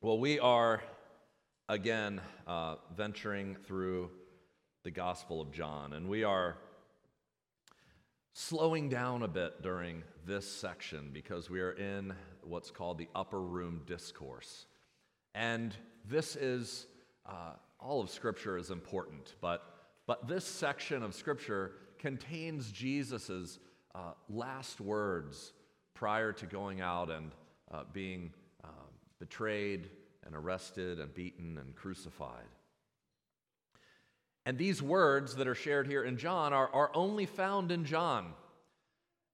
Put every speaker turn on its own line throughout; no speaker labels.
Well, we are again uh, venturing through the Gospel of John, and we are slowing down a bit during this section because we are in what's called the upper room discourse. And this is, uh, all of Scripture is important, but, but this section of Scripture contains Jesus' uh, last words prior to going out and uh, being betrayed and arrested and beaten and crucified. And these words that are shared here in John are, are only found in John.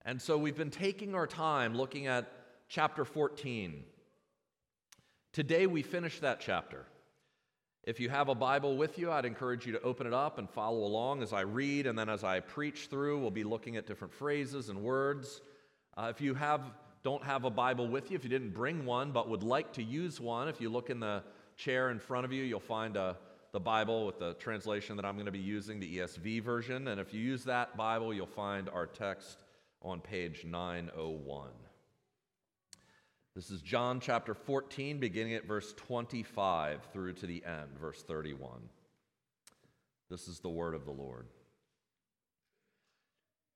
And so we've been taking our time looking at chapter 14. Today we finish that chapter. If you have a Bible with you, I'd encourage you to open it up and follow along as I read, and then as I preach through, we'll be looking at different phrases and words. Uh, if you have, don't have a Bible with you, if you didn't bring one but would like to use one, if you look in the chair in front of you, you'll find a, the Bible with the translation that I'm going to be using, the ESV version. And if you use that Bible, you'll find our text on page 901. This is John chapter 14, beginning at verse 25 through to the end, verse 31. This is the word of the Lord.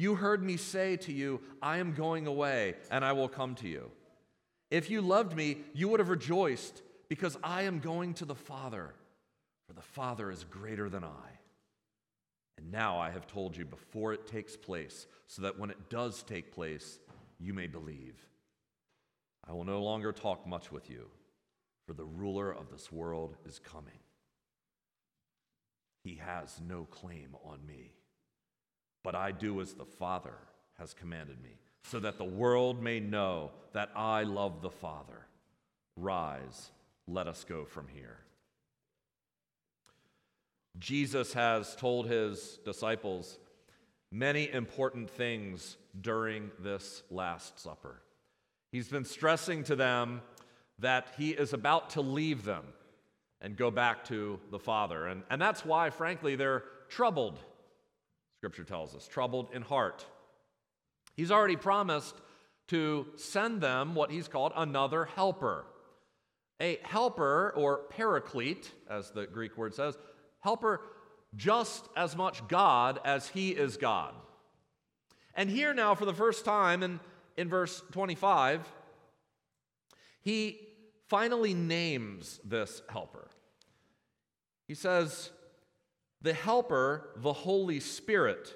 You heard me say to you, I am going away, and I will come to you. If you loved me, you would have rejoiced, because I am going to the Father, for the Father is greater than I. And now I have told you before it takes place, so that when it does take place, you may believe. I will no longer talk much with you, for the ruler of this world is coming. He has no claim on me but I do as the Father has commanded me, so that the world may know that I love the Father. Rise, let us go from here. Jesus has told his disciples many important things during this Last Supper. He's been stressing to them that he is about to leave them and go back to the Father. And, and that's why, frankly, they're troubled Scripture tells us, troubled in heart. He's already promised to send them what he's called another helper. A helper, or paraclete, as the Greek word says, helper just as much God as he is God. And here now, for the first time in, in verse 25, he finally names this helper. He says, the Helper, the Holy Spirit,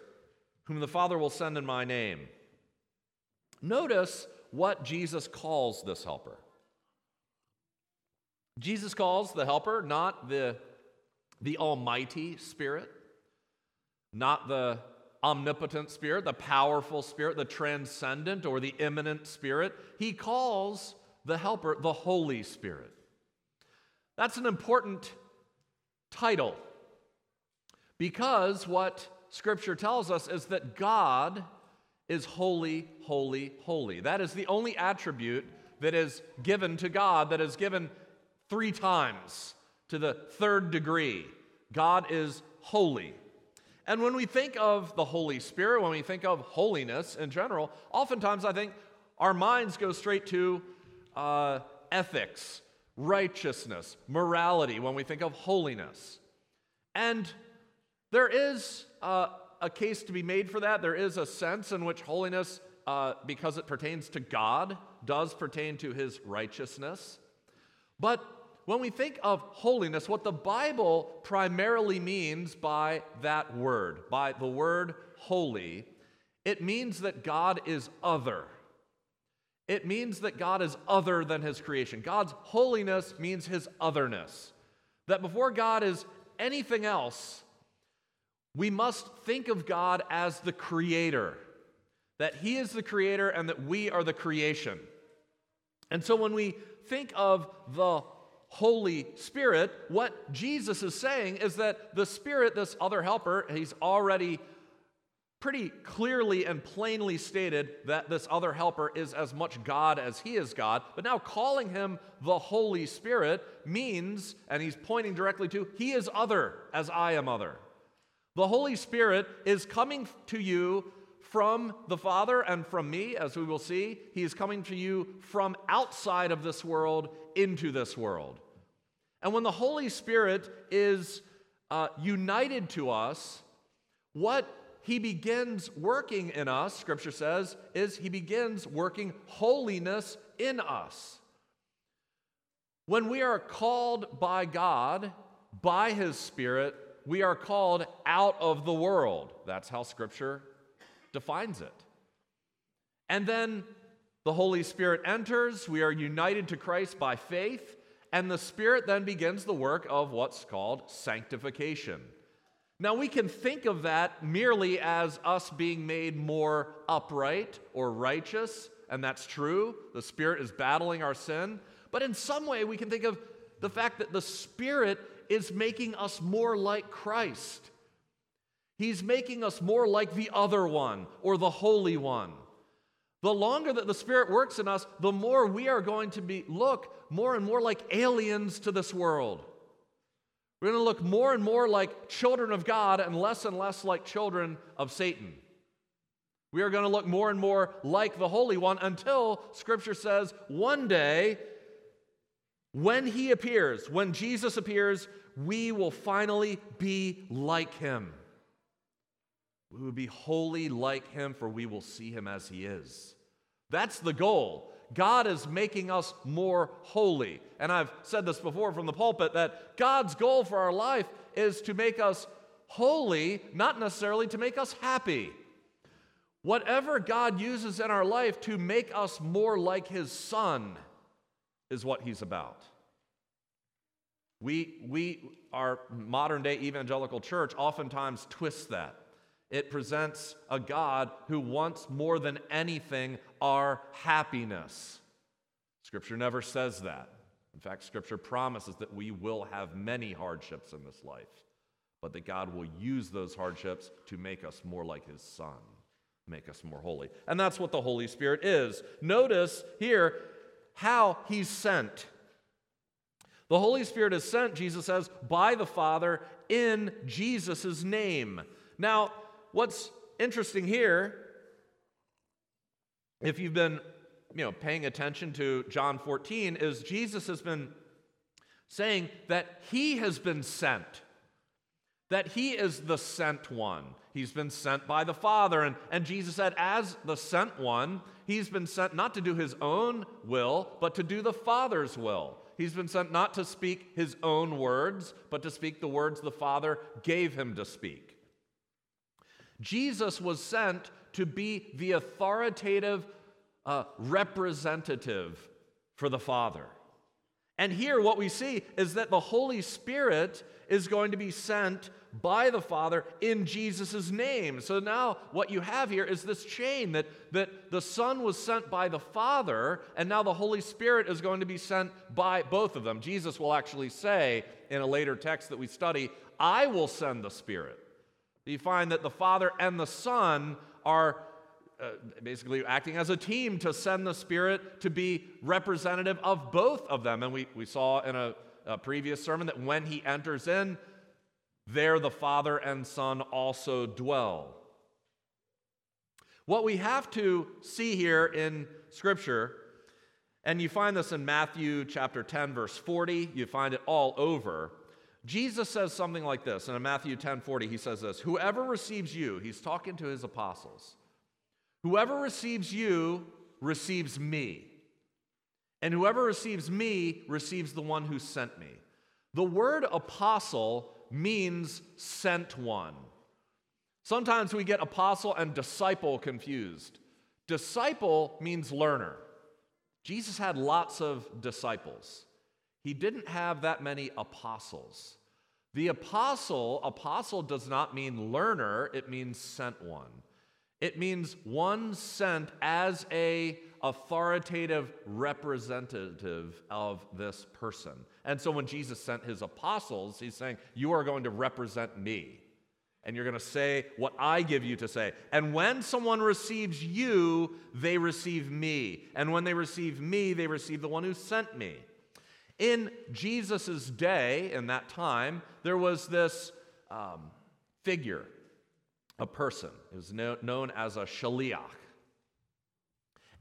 whom the Father will send in my name. Notice what Jesus calls this helper. Jesus calls the helper not the, the Almighty Spirit, not the omnipotent Spirit, the powerful Spirit, the transcendent or the immanent Spirit. He calls the helper the Holy Spirit. That's an important title because what Scripture tells us is that God is holy, holy, holy. That is the only attribute that is given to God that is given three times to the third degree. God is holy. And when we think of the Holy Spirit, when we think of holiness in general, oftentimes I think our minds go straight to uh, ethics, righteousness, morality when we think of holiness. And there is uh, a case to be made for that. There is a sense in which holiness, uh, because it pertains to God, does pertain to his righteousness. But when we think of holiness, what the Bible primarily means by that word, by the word holy, it means that God is other. It means that God is other than his creation. God's holiness means his otherness. That before God is anything else, we must think of God as the creator, that He is the creator and that we are the creation. And so when we think of the Holy Spirit, what Jesus is saying is that the Spirit, this other helper, he's already pretty clearly and plainly stated that this other helper is as much God as he is God. But now calling him the Holy Spirit means, and he's pointing directly to, he is other as I am other. The Holy Spirit is coming to you from the Father and from me, as we will see. He is coming to you from outside of this world into this world. And when the Holy Spirit is uh, united to us, what he begins working in us, scripture says, is he begins working holiness in us. When we are called by God, by his Spirit, we are called out of the world. That's how scripture defines it. And then the Holy Spirit enters, we are united to Christ by faith, and the Spirit then begins the work of what's called sanctification. Now, we can think of that merely as us being made more upright or righteous, and that's true. The Spirit is battling our sin. But in some way, we can think of the fact that the Spirit is making us more like Christ. He's making us more like the other one or the Holy One. The longer that the Spirit works in us, the more we are going to be look more and more like aliens to this world. We're going to look more and more like children of God and less and less like children of Satan. We are going to look more and more like the Holy One until Scripture says one day, when He appears, when Jesus appears, we will finally be like Him. We will be holy like Him, for we will see Him as He is. That's the goal. God is making us more holy. And I've said this before from the pulpit that God's goal for our life is to make us holy, not necessarily to make us happy. Whatever God uses in our life to make us more like His Son is what He's about. We, we, our modern day evangelical church, oftentimes twists that. It presents a God who wants more than anything our happiness. Scripture never says that. In fact, Scripture promises that we will have many hardships in this life, but that God will use those hardships to make us more like His Son, make us more holy. And that's what the Holy Spirit is. Notice here how He's sent. The Holy Spirit is sent, Jesus says, by the Father in Jesus' name. Now, what's interesting here, if you've been you know, paying attention to John 14, is Jesus has been saying that he has been sent, that he is the sent one. He's been sent by the Father. And, and Jesus said, as the sent one, he's been sent not to do his own will, but to do the Father's will. He's been sent not to speak his own words, but to speak the words the Father gave him to speak. Jesus was sent to be the authoritative uh, representative for the Father. And here, what we see is that the Holy Spirit is going to be sent by the Father in Jesus' name. So now, what you have here is this chain that, that the Son was sent by the Father, and now the Holy Spirit is going to be sent by both of them. Jesus will actually say in a later text that we study, I will send the Spirit you find that the Father and the Son are uh, basically acting as a team to send the Spirit to be representative of both of them. And we, we saw in a, a previous sermon that when he enters in, there the Father and Son also dwell. What we have to see here in Scripture, and you find this in Matthew chapter 10, verse 40, you find it all over Jesus says something like this in Matthew 10 40. He says this Whoever receives you, he's talking to his apostles, whoever receives you receives me. And whoever receives me receives the one who sent me. The word apostle means sent one. Sometimes we get apostle and disciple confused. Disciple means learner. Jesus had lots of disciples. He didn't have that many apostles. The apostle, apostle does not mean learner, it means sent one. It means one sent as a authoritative representative of this person. And so when Jesus sent his apostles, he's saying, You are going to represent me. And you're going to say what I give you to say. And when someone receives you, they receive me. And when they receive me, they receive the one who sent me. In Jesus' day, in that time, there was this um, figure, a person. It was no, known as a shaliach.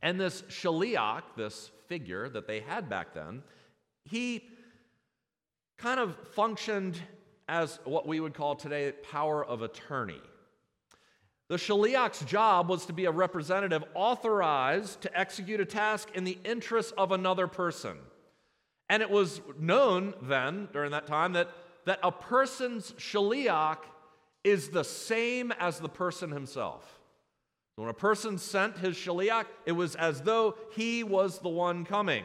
And this shaliach, this figure that they had back then, he kind of functioned as what we would call today power of attorney. The shaliach's job was to be a representative authorized to execute a task in the interest of another person. And it was known then, during that time, that, that a person's shaliach is the same as the person himself. When a person sent his shaliach, it was as though he was the one coming.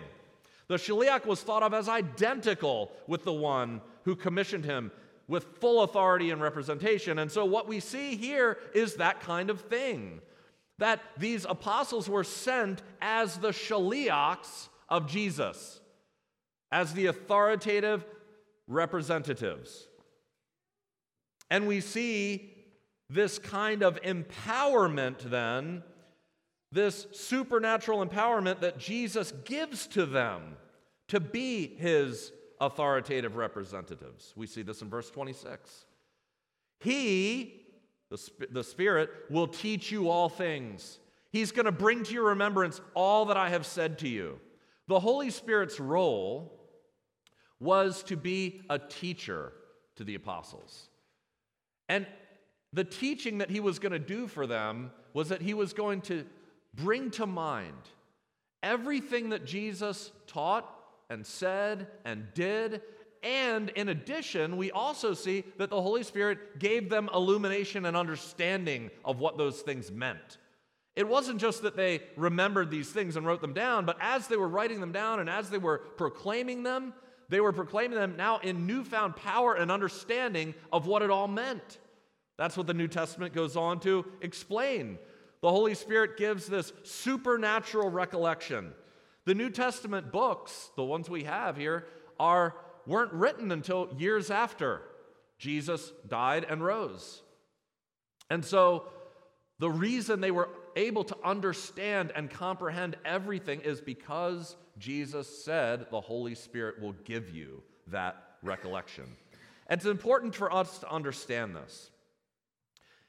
The shaliach was thought of as identical with the one who commissioned him with full authority and representation. And so what we see here is that kind of thing that these apostles were sent as the shaliachs of Jesus as the authoritative representatives. And we see this kind of empowerment, then, this supernatural empowerment that Jesus gives to them to be his authoritative representatives. We see this in verse 26. He, the, the Spirit, will teach you all things. He's going to bring to your remembrance all that I have said to you. The Holy Spirit's role was to be a teacher to the apostles. And the teaching that he was going to do for them was that he was going to bring to mind everything that Jesus taught and said and did. And in addition, we also see that the Holy Spirit gave them illumination and understanding of what those things meant. It wasn't just that they remembered these things and wrote them down, but as they were writing them down and as they were proclaiming them, they were proclaiming them now in newfound power and understanding of what it all meant. That's what the New Testament goes on to explain. The Holy Spirit gives this supernatural recollection. The New Testament books, the ones we have here, are weren't written until years after Jesus died and rose. And so the reason they were able to understand and comprehend everything is because Jesus said the Holy Spirit will give you that recollection. And it's important for us to understand this.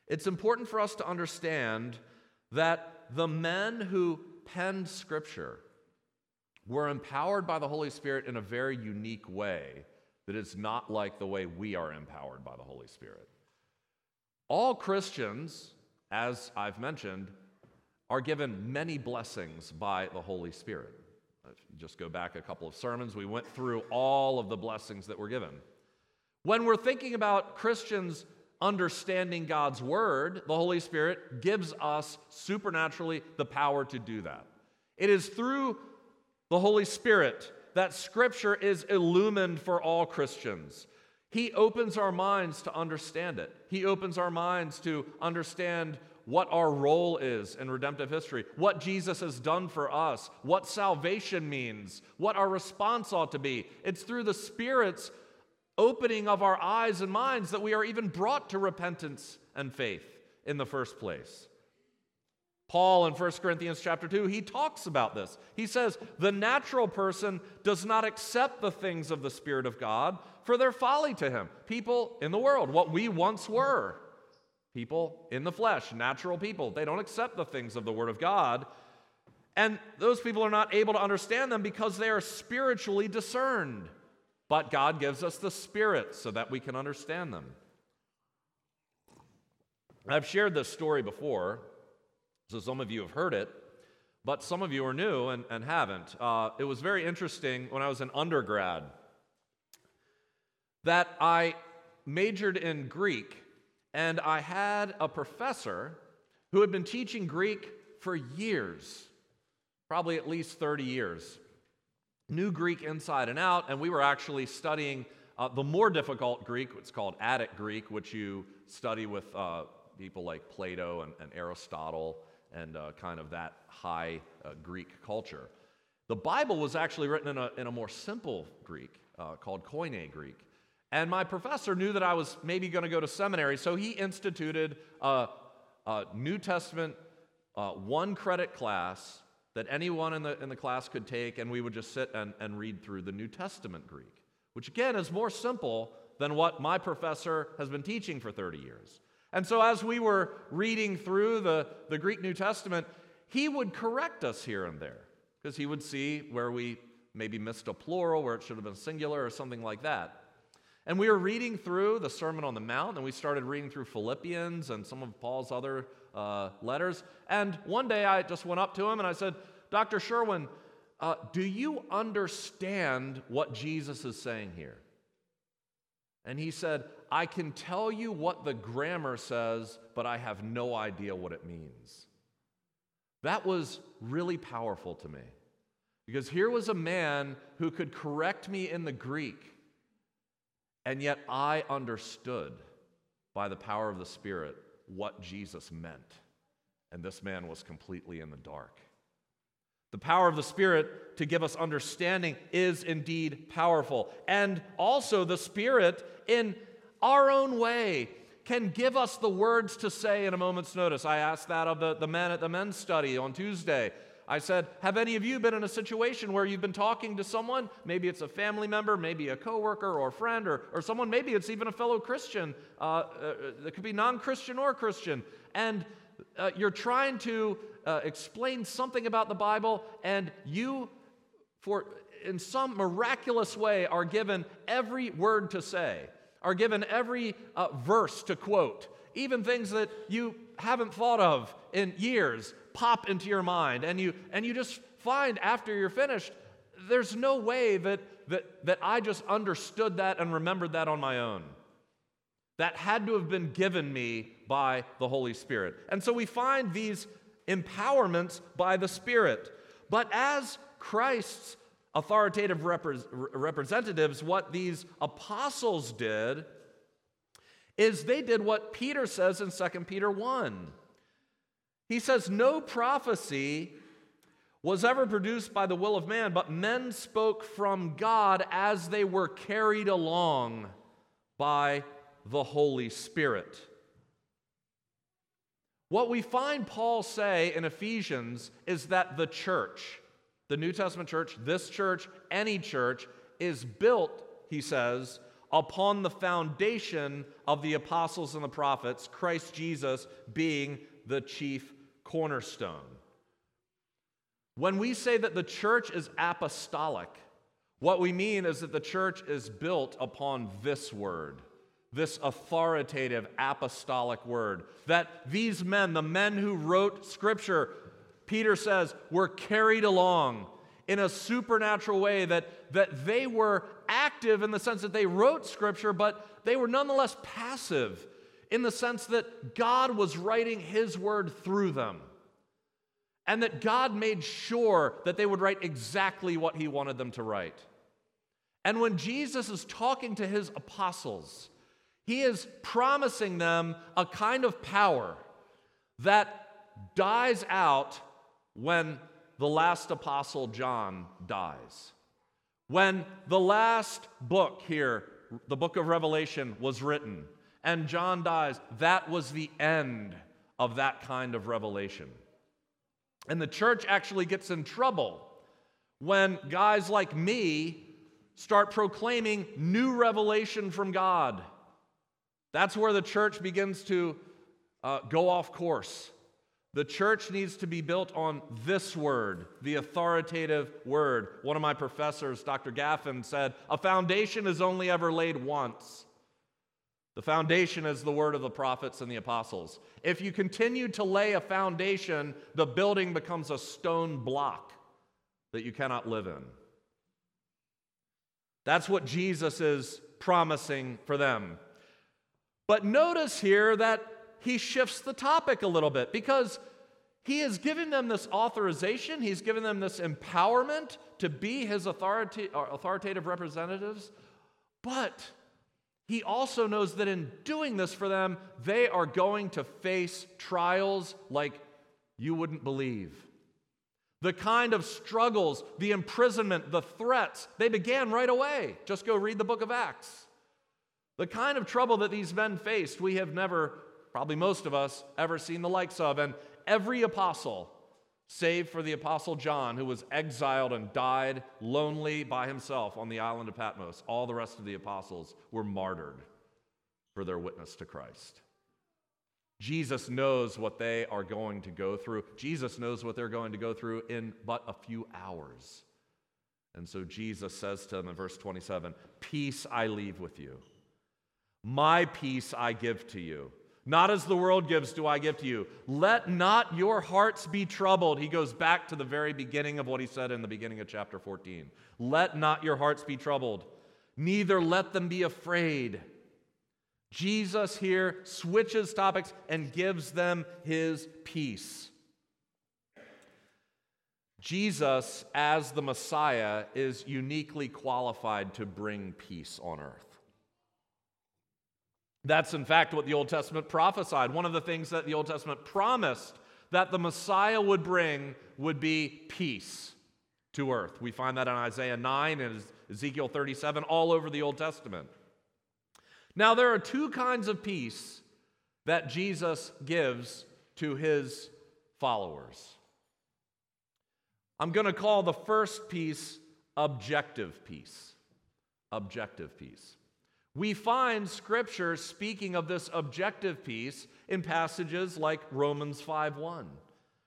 It's important for us to understand that the men who penned Scripture were empowered by the Holy Spirit in a very unique way that is not like the way we are empowered by the Holy Spirit. All Christians, as I've mentioned, are given many blessings by the Holy Spirit. If you just go back a couple of sermons, we went through all of the blessings that were given. When we're thinking about Christians understanding God's word, the Holy Spirit gives us supernaturally the power to do that. It is through the Holy Spirit that Scripture is illumined for all Christians. He opens our minds to understand it. He opens our minds to understand what our role is in redemptive history, what Jesus has done for us, what salvation means, what our response ought to be. It's through the Spirit's opening of our eyes and minds that we are even brought to repentance and faith in the first place. Paul in 1 Corinthians chapter 2, he talks about this. He says, The natural person does not accept the things of the Spirit of God, for their folly to him. People in the world, what we once were. People in the flesh, natural people. They don't accept the things of the Word of God. And those people are not able to understand them because they are spiritually discerned. But God gives us the Spirit so that we can understand them. I've shared this story before, so some of you have heard it, but some of you are new and, and haven't. Uh, it was very interesting when I was an undergrad that I majored in Greek and I had a professor who had been teaching Greek for years, probably at least 30 years. Knew Greek inside and out, and we were actually studying uh, the more difficult Greek, what's called Attic Greek, which you study with uh, people like Plato and, and Aristotle and uh, kind of that high uh, Greek culture. The Bible was actually written in a, in a more simple Greek uh, called Koine Greek. And my professor knew that I was maybe going to go to seminary, so he instituted a, a New Testament uh, one credit class that anyone in the, in the class could take, and we would just sit and, and read through the New Testament Greek, which again is more simple than what my professor has been teaching for 30 years. And so, as we were reading through the, the Greek New Testament, he would correct us here and there because he would see where we maybe missed a plural, where it should have been singular, or something like that. And we were reading through the Sermon on the Mount, and we started reading through Philippians and some of Paul's other uh, letters. And one day I just went up to him and I said, Dr. Sherwin, uh, do you understand what Jesus is saying here? And he said, I can tell you what the grammar says, but I have no idea what it means. That was really powerful to me because here was a man who could correct me in the Greek, and yet I understood by the power of the Spirit what Jesus meant. And this man was completely in the dark. The power of the Spirit to give us understanding is indeed powerful. And also, the Spirit, in our own way, can give us the words to say in a moment's notice. I asked that of the, the men at the men's study on Tuesday. I said, Have any of you been in a situation where you've been talking to someone? Maybe it's a family member, maybe a coworker or a friend, or, or someone, maybe it's even a fellow Christian. Uh, uh, it could be non Christian or Christian. And uh, you're trying to uh, explain something about the Bible, and you, for in some miraculous way, are given every word to say, are given every uh, verse to quote, even things that you haven't thought of in years pop into your mind, and you and you just find after you're finished, there's no way that that that I just understood that and remembered that on my own. That had to have been given me by the Holy Spirit. And so we find these empowerments by the Spirit. But as Christ's authoritative repre- representatives, what these apostles did is they did what Peter says in 2 Peter 1. He says, No prophecy was ever produced by the will of man, but men spoke from God as they were carried along by the Holy Spirit. What we find Paul say in Ephesians is that the church, the New Testament church, this church, any church, is built, he says, upon the foundation of the apostles and the prophets, Christ Jesus being the chief cornerstone. When we say that the church is apostolic, what we mean is that the church is built upon this word this authoritative apostolic word. That these men, the men who wrote scripture, Peter says, were carried along in a supernatural way, that, that they were active in the sense that they wrote scripture, but they were nonetheless passive in the sense that God was writing his word through them. And that God made sure that they would write exactly what he wanted them to write. And when Jesus is talking to his apostles, he is promising them a kind of power that dies out when the last apostle John dies. When the last book here, the book of Revelation, was written and John dies, that was the end of that kind of revelation. And the church actually gets in trouble when guys like me start proclaiming new revelation from God that's where the church begins to uh, go off course. The church needs to be built on this word, the authoritative word. One of my professors, Dr. Gaffin, said, A foundation is only ever laid once. The foundation is the word of the prophets and the apostles. If you continue to lay a foundation, the building becomes a stone block that you cannot live in. That's what Jesus is promising for them. But notice here that he shifts the topic a little bit because he is giving them this authorization, he's giving them this empowerment to be his authority, uh, authoritative representatives, but he also knows that in doing this for them, they are going to face trials like you wouldn't believe. The kind of struggles, the imprisonment, the threats, they began right away. Just go read the book of Acts. The kind of trouble that these men faced, we have never, probably most of us, ever seen the likes of. And every apostle, save for the apostle John, who was exiled and died lonely by himself on the island of Patmos, all the rest of the apostles were martyred for their witness to Christ. Jesus knows what they are going to go through. Jesus knows what they're going to go through in but a few hours. And so Jesus says to them in verse 27 Peace I leave with you, my peace I give to you. Not as the world gives, do I give to you. Let not your hearts be troubled. He goes back to the very beginning of what he said in the beginning of chapter 14. Let not your hearts be troubled, neither let them be afraid. Jesus here switches topics and gives them his peace. Jesus, as the Messiah, is uniquely qualified to bring peace on earth. That's, in fact, what the Old Testament prophesied. One of the things that the Old Testament promised that the Messiah would bring would be peace to earth. We find that in Isaiah 9 and Ezekiel 37, all over the Old Testament. Now, there are two kinds of peace that Jesus gives to his followers. I'm going to call the first peace objective peace. Objective peace. We find scripture speaking of this objective peace in passages like Romans 5:1,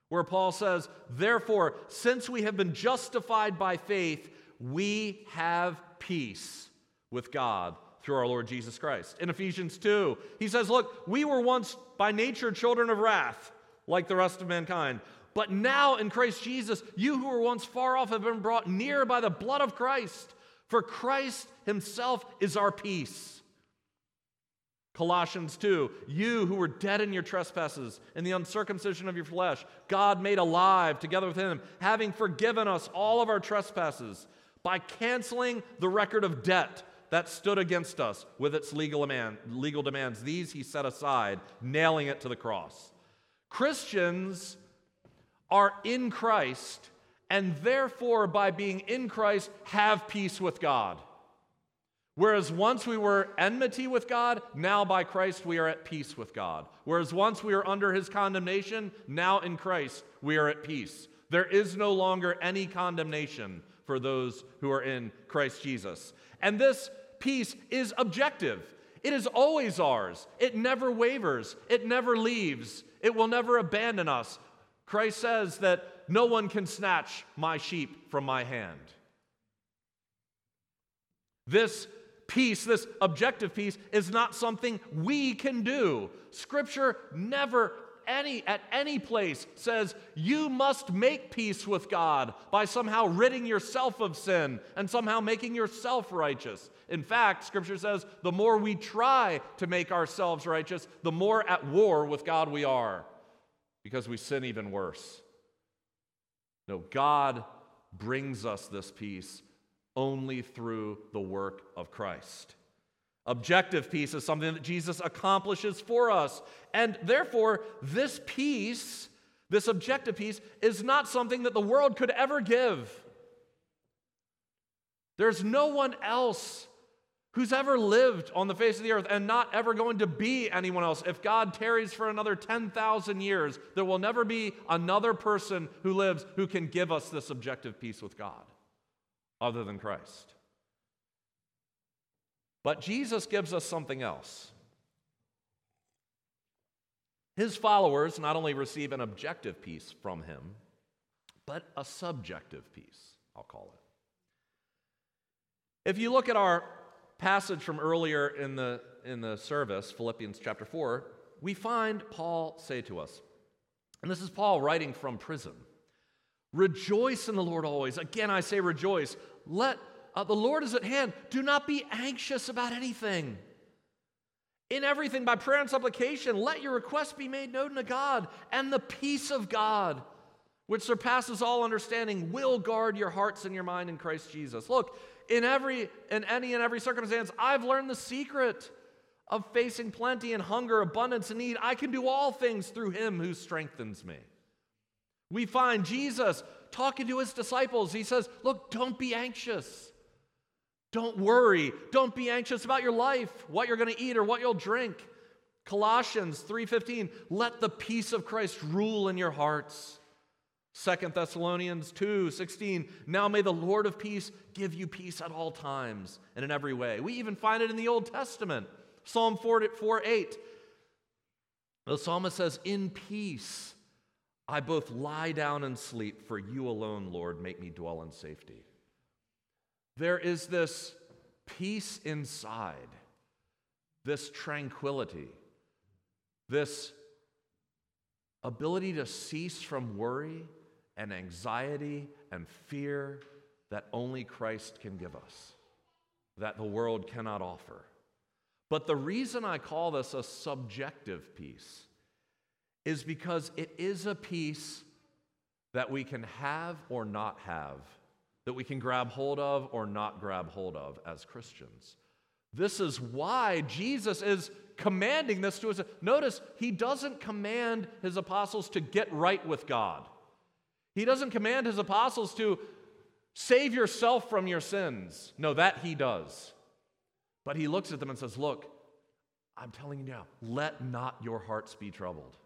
where Paul says, "Therefore, since we have been justified by faith, we have peace with God through our Lord Jesus Christ. In Ephesians 2, he says, Look, we were once by nature children of wrath, like the rest of mankind. But now in Christ Jesus, you who were once far off have been brought near by the blood of Christ. For Christ himself is our peace. Colossians 2, you who were dead in your trespasses in the uncircumcision of your flesh, God made alive together with him, having forgiven us all of our trespasses by canceling the record of debt that stood against us with its legal, demand, legal demands. These he set aside, nailing it to the cross. Christians are in Christ, and therefore, by being in Christ, have peace with God. Whereas once we were enmity with God, now by Christ we are at peace with God. Whereas once we were under his condemnation, now in Christ we are at peace. There is no longer any condemnation for those who are in Christ Jesus. And this peace is objective. It is always ours. It never wavers. It never leaves. It will never abandon us. Christ says that no one can snatch my sheep from my hand. This peace, this objective peace, is not something we can do. Scripture never any at any place says you must make peace with God by somehow ridding yourself of sin and somehow making yourself righteous. In fact, scripture says the more we try to make ourselves righteous, the more at war with God we are because we sin even worse. No, God brings us this peace only through the work of Christ. Objective peace is something that Jesus accomplishes for us. And therefore, this peace, this objective peace, is not something that the world could ever give. There's no one else who's ever lived on the face of the earth and not ever going to be anyone else. If God tarries for another 10,000 years, there will never be another person who lives who can give us this objective peace with God other than Christ. But Jesus gives us something else. His followers not only receive an objective peace from him, but a subjective peace, I'll call it. If you look at our passage from earlier in the, in the service, Philippians chapter 4, we find Paul say to us, and this is Paul writing from prison Rejoice in the Lord always. Again, I say rejoice. Let uh, the Lord is at hand. Do not be anxious about anything. In everything, by prayer and supplication, let your requests be made known to God, and the peace of God, which surpasses all understanding, will guard your hearts and your mind in Christ Jesus. Look, in every in any and every circumstance, I've learned the secret of facing plenty and hunger, abundance and need. I can do all things through him who strengthens me. We find Jesus talking to his disciples. He says, Look, don't be anxious. Don't worry. Don't be anxious about your life, what you're going to eat or what you'll drink. Colossians 3:15, let the peace of Christ rule in your hearts. Second Thessalonians 2:16, now may the Lord of peace give you peace at all times and in every way. We even find it in the Old Testament. Psalm 4, 4, 8. The psalmist says, In peace I both lie down and sleep, for you alone, Lord, make me dwell in safety. There is this peace inside, this tranquility, this ability to cease from worry and anxiety and fear that only Christ can give us, that the world cannot offer. But the reason I call this a subjective peace is because it is a peace that we can have or not have, that we can grab hold of or not grab hold of as Christians. This is why Jesus is commanding this to us. Notice, he doesn't command his apostles to get right with God. He doesn't command his apostles to save yourself from your sins. No, that he does. But he looks at them and says, Look, I'm telling you now, let not your hearts be troubled.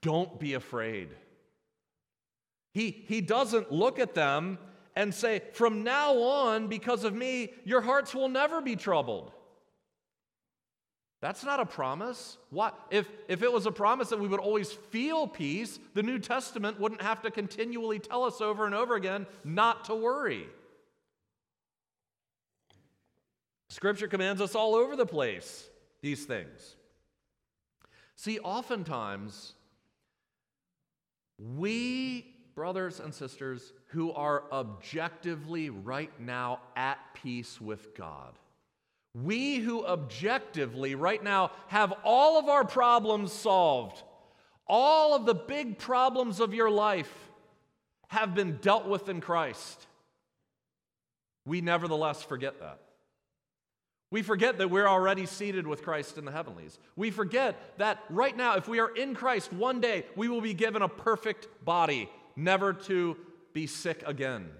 Don't be afraid. He, he doesn't look at them and say, From now on, because of me, your hearts will never be troubled. That's not a promise. What if, if it was a promise that we would always feel peace, the New Testament wouldn't have to continually tell us over and over again not to worry. Scripture commands us all over the place these things. See, oftentimes, we, brothers and sisters, who are objectively right now at peace with God, we who objectively right now have all of our problems solved, all of the big problems of your life have been dealt with in Christ. We nevertheless forget that. We forget that we're already seated with Christ in the heavenlies. We forget that right now, if we are in Christ, one day we will be given a perfect body, never to be sick again.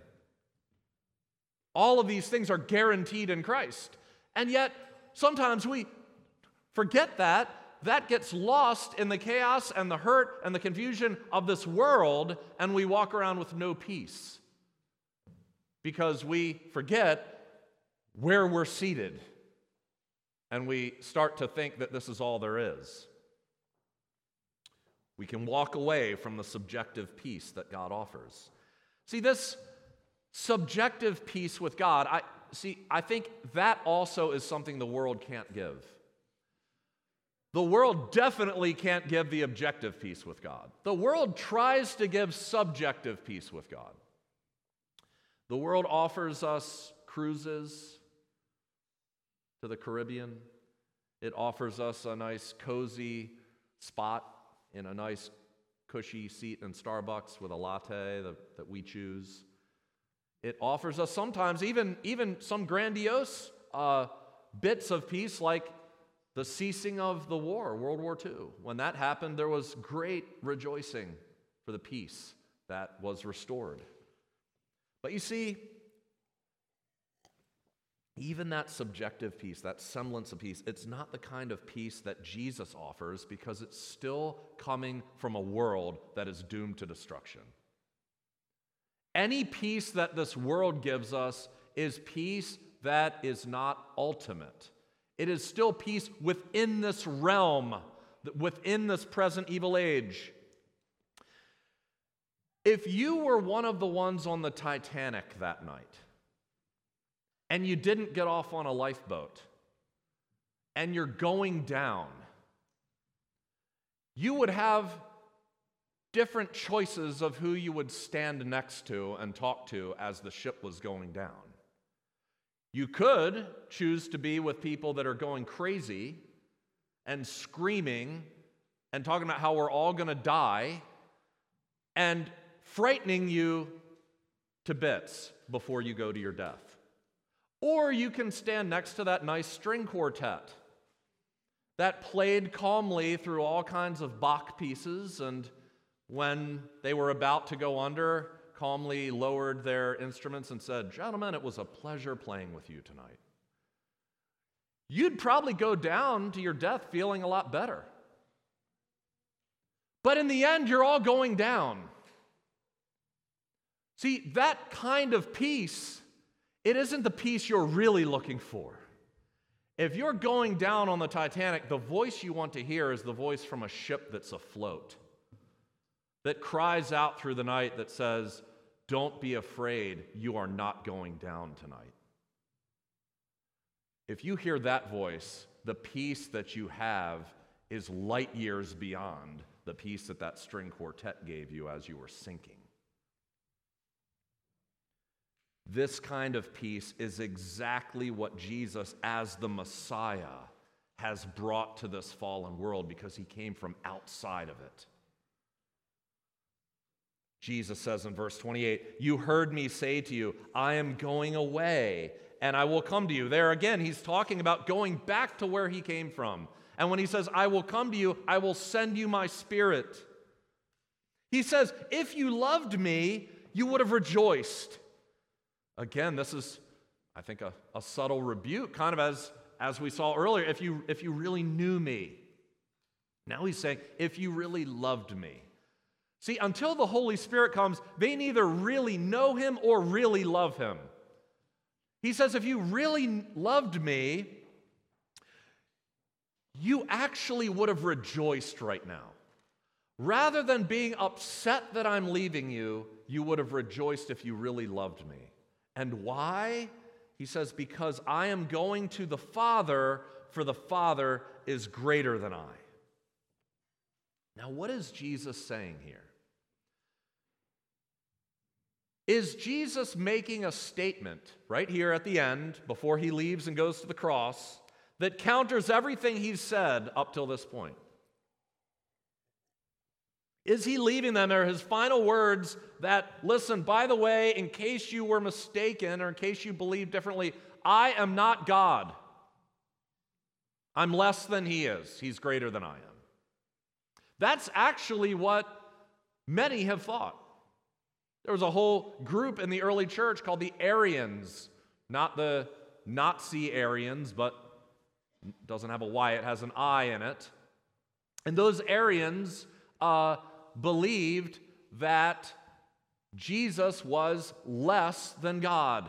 All of these things are guaranteed in Christ. And yet, sometimes we forget that. That gets lost in the chaos and the hurt and the confusion of this world, and we walk around with no peace because we forget where we're seated and we start to think that this is all there is. We can walk away from the subjective peace that God offers. See, this subjective peace with God, I, see, I think that also is something the world can't give. The world definitely can't give the objective peace with God. The world tries to give subjective peace with God. The world offers us cruises to the Caribbean. It offers us a nice, cozy spot in a nice, cushy seat in Starbucks with a latte that, that we choose. It offers us sometimes even, even some grandiose uh, bits of peace, like the ceasing of the war, World War II. When that happened, there was great rejoicing for the peace that was restored. But you see, even that subjective peace, that semblance of peace, it's not the kind of peace that Jesus offers because it's still coming from a world that is doomed to destruction. Any peace that this world gives us is peace that is not ultimate. It is still peace within this realm, within this present evil age. If you were one of the ones on the Titanic that night, and you didn't get off on a lifeboat, and you're going down, you would have different choices of who you would stand next to and talk to as the ship was going down. You could choose to be with people that are going crazy and screaming and talking about how we're all going to die and frightening you to bits before you go to your death. Or you can stand next to that nice string quartet that played calmly through all kinds of Bach pieces, and when they were about to go under, calmly lowered their instruments and said, Gentlemen, it was a pleasure playing with you tonight. You'd probably go down to your death feeling a lot better. But in the end, you're all going down. See, that kind of peace, it isn't the peace you're really looking for. If you're going down on the Titanic, the voice you want to hear is the voice from a ship that's afloat, that cries out through the night that says, Don't be afraid, you are not going down tonight. If you hear that voice, the peace that you have is light years beyond the peace that that string quartet gave you as you were sinking. This kind of peace is exactly what Jesus, as the Messiah, has brought to this fallen world because he came from outside of it. Jesus says in verse 28, You heard me say to you, I am going away and I will come to you. There again, he's talking about going back to where he came from. And when he says, I will come to you, I will send you my spirit. He says, If you loved me, you would have rejoiced. Again, this is, I think, a, a subtle rebuke, kind of as, as we saw earlier. If you, if you really knew me, now he's saying, if you really loved me. See, until the Holy Spirit comes, they neither really know him or really love him. He says, if you really loved me, you actually would have rejoiced right now. Rather than being upset that I'm leaving you, you would have rejoiced if you really loved me. And why? He says, Because I am going to the Father, for the Father is greater than I. Now, what is Jesus saying here? Is Jesus making a statement right here at the end, before he leaves and goes to the cross, that counters everything he's said up till this point? Is he leaving them, or his final words that, listen, by the way, in case you were mistaken or in case you believe differently, I am not God. I'm less than he is. He's greater than I am. That's actually what many have thought. There was a whole group in the early church called the Arians, not the Nazi Aryans, but doesn't have a Y, it has an I in it. And those Arians uh, believed that Jesus was less than God,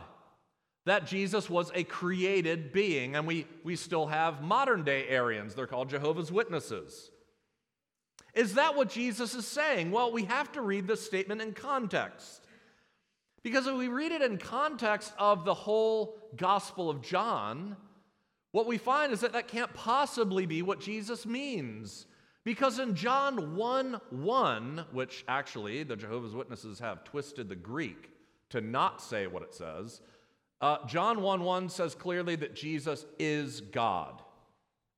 that Jesus was a created being. And we, we still have modern day Arians, they're called Jehovah's Witnesses. Is that what Jesus is saying? Well, we have to read this statement in context. Because if we read it in context of the whole Gospel of John, what we find is that that can't possibly be what Jesus means. Because in John 1 1, which actually the Jehovah's Witnesses have twisted the Greek to not say what it says, uh, John 1 1 says clearly that Jesus is God.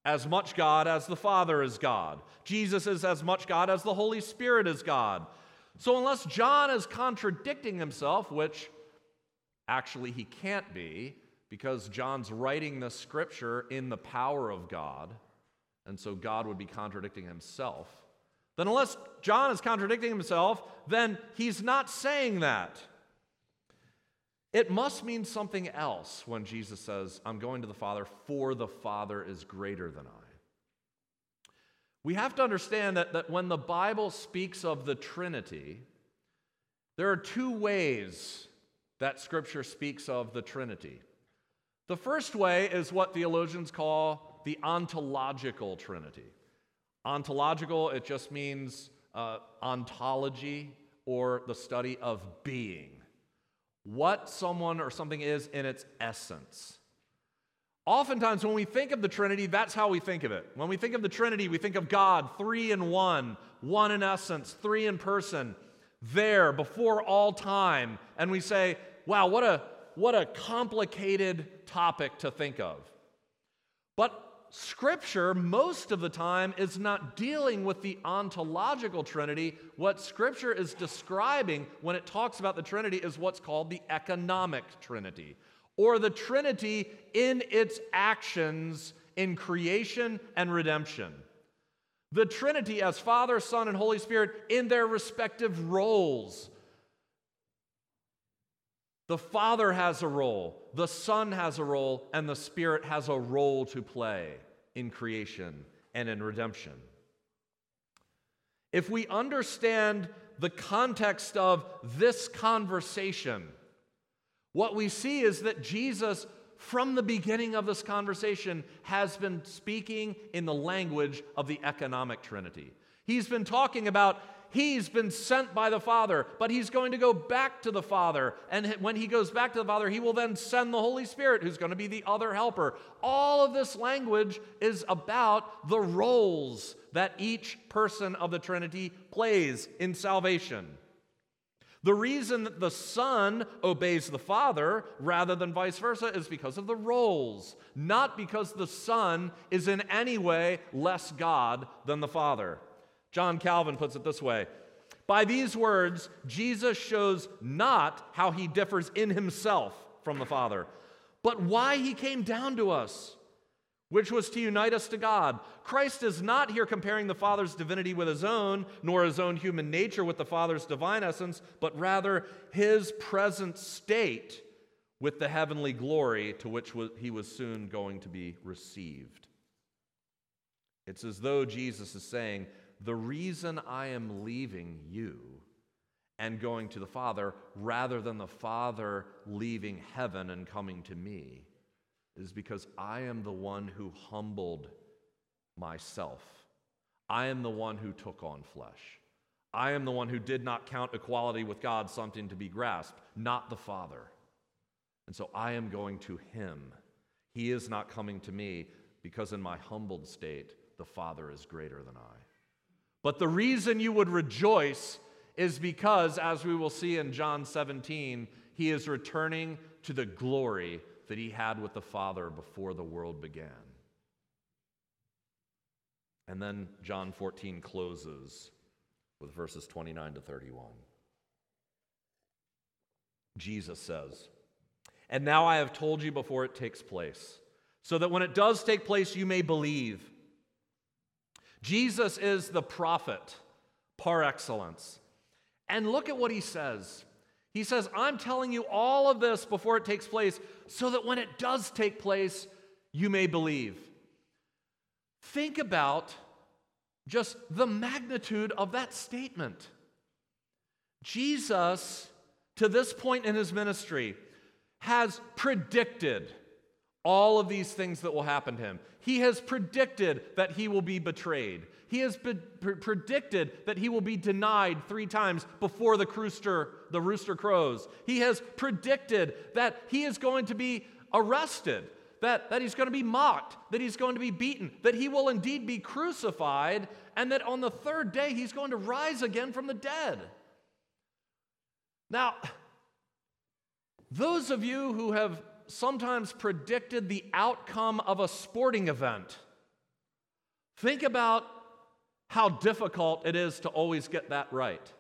As much God as the Father is God. Jesus is as much God as the Holy Spirit is God. So, unless John is contradicting himself, which actually he can't be, because John's writing the scripture in the power of God, and so God would be contradicting himself, then unless John is contradicting himself, then he's not saying that. It must mean something else when Jesus says, I'm going to the Father, for the Father is greater than I. We have to understand that, that when the Bible speaks of the Trinity, there are two ways that Scripture speaks of the Trinity. The first way is what theologians call the ontological trinity. Ontological, it just means uh, ontology or the study of being. What someone or something is in its essence. Oftentimes, when we think of the Trinity, that's how we think of it. When we think of the Trinity, we think of God, three in one, one in essence, three in person, there before all time. And we say, wow, what a, what a complicated topic to think of. But Scripture, most of the time, is not dealing with the ontological Trinity. What Scripture is describing when it talks about the Trinity is what's called the economic Trinity. or the Trinity in its actions in creation and redemption. The Trinity as Father, Son, and Holy Spirit in their respective roles. The Father has a role, the Son has a role, and the Spirit has a role to play in creation and in redemption. If we understand the context of this conversation, what we see is that Jesus, from the beginning of this conversation, has been speaking in the language of the economic Trinity. He's been talking about he's been sent by the Father, but he's going to go back to the Father. And when he goes back to the Father, he will then send the Holy Spirit, who's going to be the other helper. All of this language is about the roles that each person of the Trinity plays in salvation. The reason that the Son obeys the Father rather than vice versa is because of the roles, not because the Son is in any way less God than the Father. John Calvin puts it this way By these words, Jesus shows not how he differs in himself from the Father, but why he came down to us which was to unite us to God. Christ is not here comparing the Father's divinity with his own, nor his own human nature with the Father's divine essence, but rather his present state with the heavenly glory to which he was soon going to be received. It's as though Jesus is saying, The reason I am leaving you and going to the Father, rather than the Father leaving heaven and coming to me, is because I am the one who humbled myself. I am the one who took on flesh. I am the one who did not count equality with God something to be grasped, not the Father. And so I am going to him. He is not coming to me because in my humbled state, the Father is greater than I. But the reason you would rejoice is because, as we will see in John 17, he is returning to the glory that he had with the Father before the world began. And then John 14 closes with verses 29 to 31. Jesus says, And now I have told you before it takes place, so that when it does take place, you may believe. Jesus is the prophet par excellence. And look at what he says. He says, I'm telling you all of this before it takes place so that when it does take place, you may believe. Think about just the magnitude of that statement. Jesus, to this point in his ministry, has predicted all of these things that will happen to him. He has predicted that he will be betrayed. He has pre- predicted that he will be denied three times before the rooster, the rooster crows. He has predicted that he is going to be arrested, that, that he's going to be mocked, that he's going to be beaten, that he will indeed be crucified, and that on the third day he's going to rise again from the dead. Now, those of you who have sometimes predicted the outcome of a sporting event, think about how difficult it is to always get that right.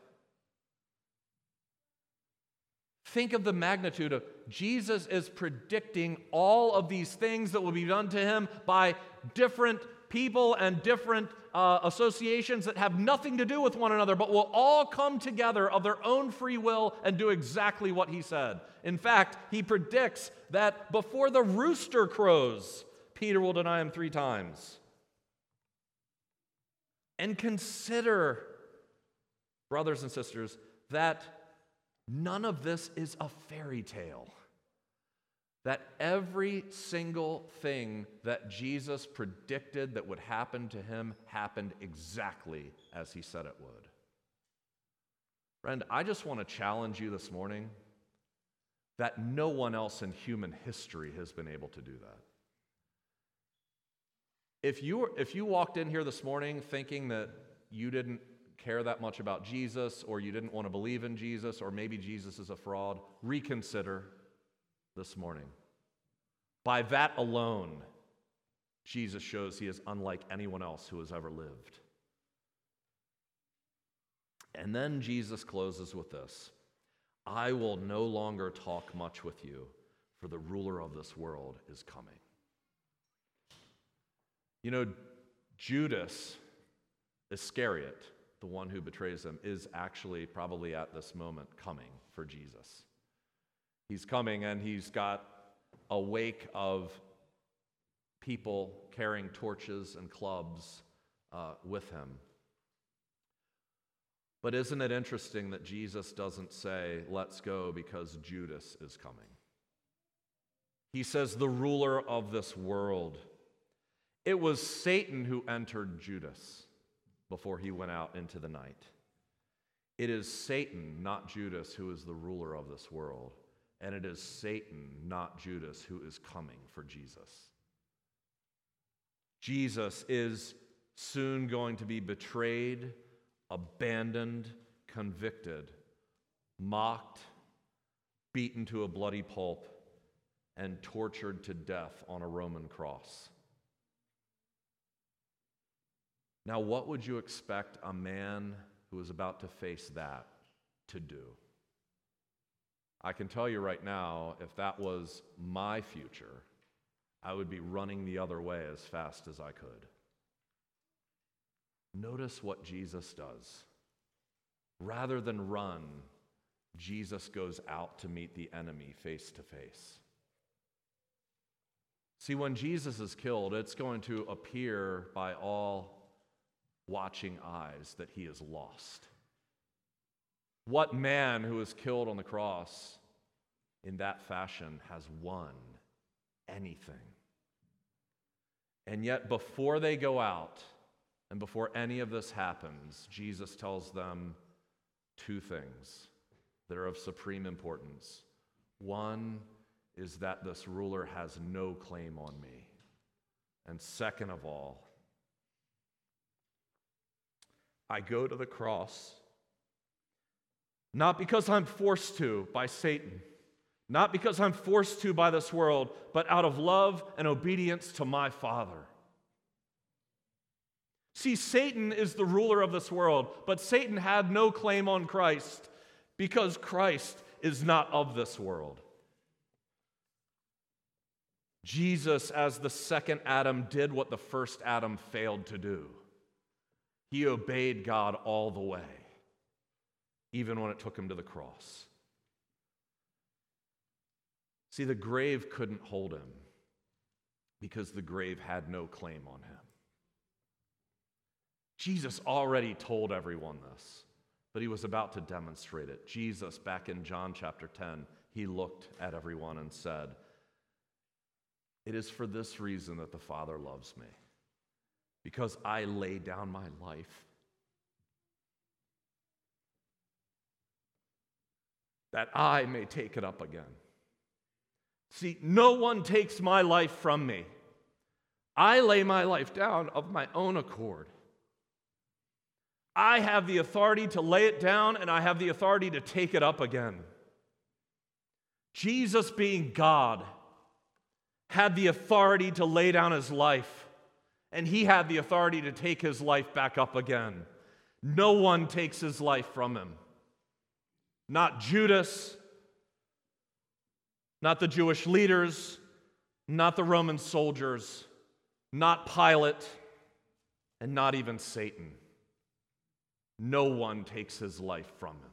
Think of the magnitude of Jesus is predicting all of these things that will be done to him by different people and different uh, associations that have nothing to do with one another, but will all come together of their own free will and do exactly what he said. In fact, he predicts that before the rooster crows, Peter will deny him three times. And consider, brothers and sisters, that none of this is a fairy tale. That every single thing that Jesus predicted that would happen to him happened exactly as he said it would. Friend, I just want to challenge you this morning that no one else in human history has been able to do that. If you, if you walked in here this morning thinking that you didn't care that much about Jesus, or you didn't want to believe in Jesus, or maybe Jesus is a fraud, reconsider this morning. By that alone, Jesus shows he is unlike anyone else who has ever lived. And then Jesus closes with this I will no longer talk much with you for the ruler of this world is coming. You know, Judas Iscariot, the one who betrays him, is actually probably at this moment coming for Jesus. He's coming and he's got a wake of people carrying torches and clubs uh, with him. But isn't it interesting that Jesus doesn't say, let's go because Judas is coming? He says, the ruler of this world. It was Satan who entered Judas before he went out into the night. It is Satan, not Judas, who is the ruler of this world. And it is Satan, not Judas, who is coming for Jesus. Jesus is soon going to be betrayed, abandoned, convicted, mocked, beaten to a bloody pulp, and tortured to death on a Roman cross. Now, what would you expect a man who is about to face that to do? I can tell you right now, if that was my future, I would be running the other way as fast as I could. Notice what Jesus does. Rather than run, Jesus goes out to meet the enemy face to face. See, when Jesus is killed, it's going to appear by all watching eyes that he is lost. What man who was killed on the cross in that fashion has won anything? And yet, before they go out and before any of this happens, Jesus tells them two things that are of supreme importance. One is that this ruler has no claim on me. And second of all, I go to the cross. Not because I'm forced to by Satan, not because I'm forced to by this world, but out of love and obedience to my Father. See, Satan is the ruler of this world, but Satan had no claim on Christ because Christ is not of this world. Jesus, as the second Adam, did what the first Adam failed to do. He obeyed God all the way, even when it took him to the cross. See, the grave couldn't hold him because the grave had no claim on him. Jesus already told everyone this, but he was about to demonstrate it. Jesus, back in John chapter 10, he looked at everyone and said, It is for this reason that the Father loves me because I lay down my life. That I may take it up again. See, no one takes my life from me. I lay my life down of my own accord. I have the authority to lay it down and I have the authority to take it up again. Jesus, being God, had the authority to lay down his life and he had the authority to take his life back up again. No one takes his life from him. Not Judas, not the Jewish leaders, not the Roman soldiers, not Pilate, and not even Satan. No one takes his life from him.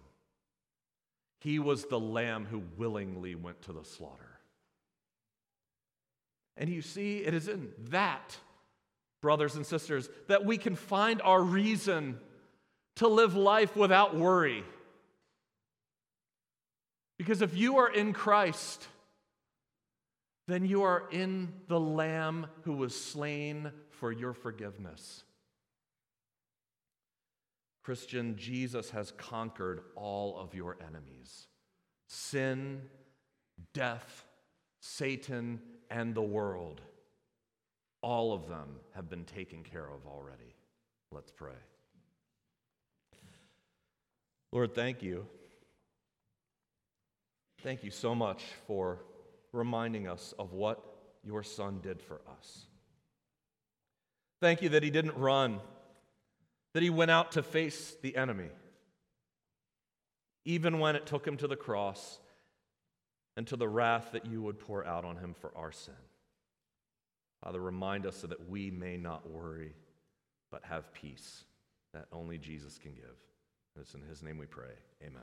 He was the lamb who willingly went to the slaughter. And you see, it is in that brothers and sisters, that we can find our reason to live life without worry. Because if you are in Christ, then you are in the Lamb who was slain for your forgiveness. Christian, Jesus has conquered all of your enemies sin, death, Satan, and the world. All of them have been taken care of already. Let's pray. Lord, thank you. Thank you so much for reminding us of what your Son did for us. Thank you that he didn't run, that he went out to face the enemy, even when it took him to the cross. and to the wrath that you would pour out on him for our sin. Father, remind us so that we may not worry, but have peace that only Jesus can give. And it's in his name we pray. Amen.